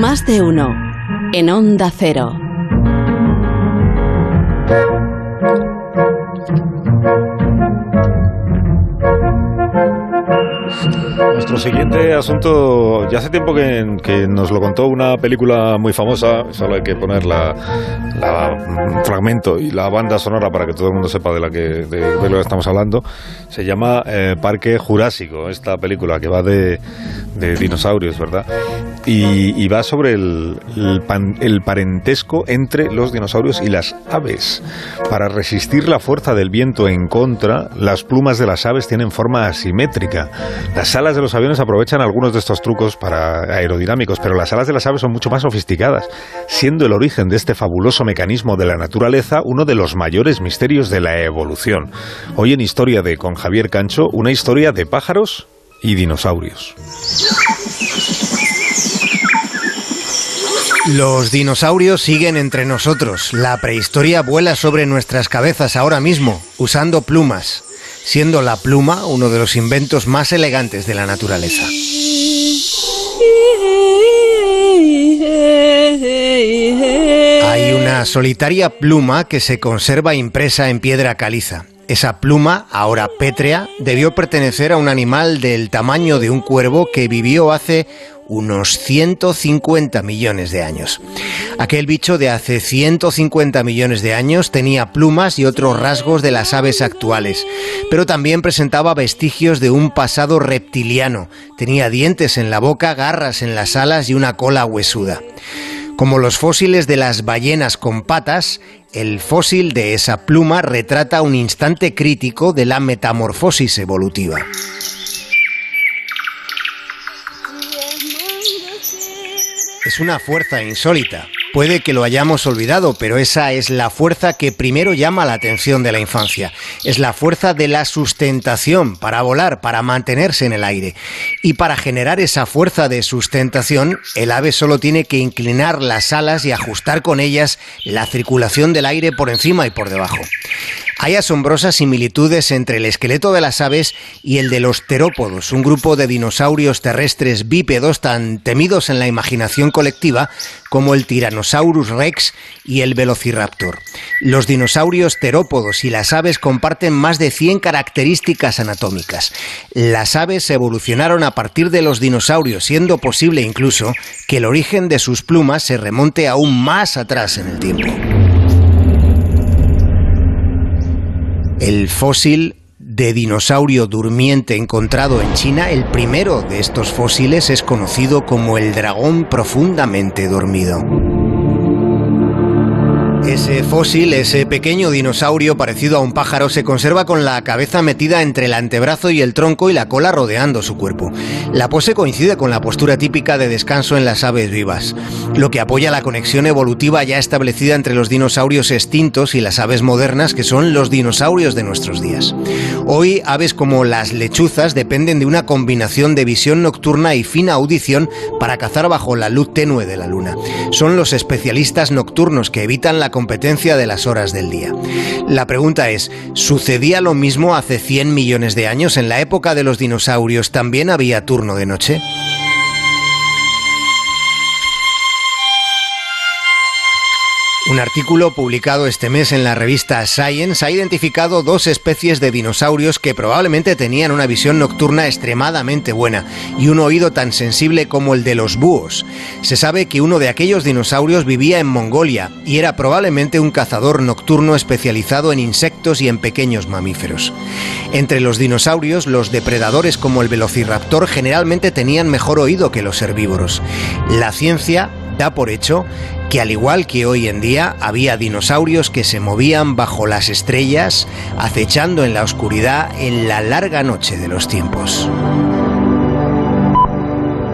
Más de uno. En Onda Cero. Nuestro siguiente asunto, ya hace tiempo que, nos lo contó una película muy famosa, solo hay que poner la, un fragmento y la banda sonora para que todo el mundo sepa de la que de, lo que estamos hablando. Se llama eh, Parque Jurásico, esta película que va de, dinosaurios, ¿verdad? Y, va sobre el, el parentesco entre los dinosaurios y las aves. Para resistir la fuerza del viento en contra, las plumas de las aves tienen forma asimétrica. Las alas de los aviones aprovechan algunos de estos trucos para aerodinámicos, pero las alas de las aves son mucho más sofisticadas, siendo el origen de este fabuloso mecanismo de la naturaleza uno de los mayores misterios de la evolución. Hoy en Historia de con Javier Cancho, una historia de pájaros y dinosaurios. Los dinosaurios siguen entre nosotros. La prehistoria vuela sobre nuestras cabezas ahora mismo, usando plumas siendo la pluma uno de los inventos más elegantes de la naturaleza. Hay una solitaria pluma que se conserva impresa en piedra caliza. Esa pluma, ahora pétrea, debió pertenecer a un animal del tamaño de un cuervo que vivió hace unos 150 millones de años. Aquel bicho de hace 150 millones de años tenía plumas y otros rasgos de las aves actuales, pero también presentaba vestigios de un pasado reptiliano. Tenía dientes en la boca, garras en las alas y una cola huesuda. Como los fósiles de las ballenas con patas, el fósil de esa pluma retrata un instante crítico de la metamorfosis evolutiva. Es una fuerza insólita. Puede que lo hayamos olvidado, pero esa es la fuerza que primero llama la atención de la infancia. Es la fuerza de la sustentación para volar, para mantenerse en el aire. Y para generar esa fuerza de sustentación, el ave solo tiene que inclinar las alas y ajustar con ellas la circulación del aire por encima y por debajo. Hay asombrosas similitudes entre el esqueleto de las aves y el de los terópodos, un grupo de dinosaurios terrestres bípedos tan temidos en la imaginación colectiva como el Tyrannosaurus rex y el Velociraptor. Los dinosaurios terópodos y las aves comparten más de 100 características anatómicas. Las aves evolucionaron a partir de los dinosaurios, siendo posible incluso que el origen de sus plumas se remonte aún más atrás en el tiempo. El fósil de dinosaurio durmiente encontrado en China, el primero de estos fósiles es conocido como el dragón profundamente dormido. Ese fósil, ese pequeño dinosaurio parecido a un pájaro, se conserva con la cabeza metida entre el antebrazo y el tronco y la cola rodeando su cuerpo. La pose coincide con la postura típica de descanso en las aves vivas, lo que apoya la conexión evolutiva ya establecida entre los dinosaurios extintos y las aves modernas, que son los dinosaurios de nuestros días. Hoy, aves como las lechuzas dependen de una combinación de visión nocturna y fina audición para cazar bajo la luz tenue de la luna. Son los especialistas nocturnos que evitan la competencia de las horas del día. La pregunta es, ¿sucedía lo mismo hace 100 millones de años? ¿En la época de los dinosaurios también había turno de noche? Un artículo publicado este mes en la revista Science ha identificado dos especies de dinosaurios que probablemente tenían una visión nocturna extremadamente buena y un oído tan sensible como el de los búhos. Se sabe que uno de aquellos dinosaurios vivía en Mongolia y era probablemente un cazador nocturno especializado en insectos y en pequeños mamíferos. Entre los dinosaurios, los depredadores como el velociraptor generalmente tenían mejor oído que los herbívoros. La ciencia da por hecho que al igual que hoy en día había dinosaurios que se movían bajo las estrellas, acechando en la oscuridad en la larga noche de los tiempos.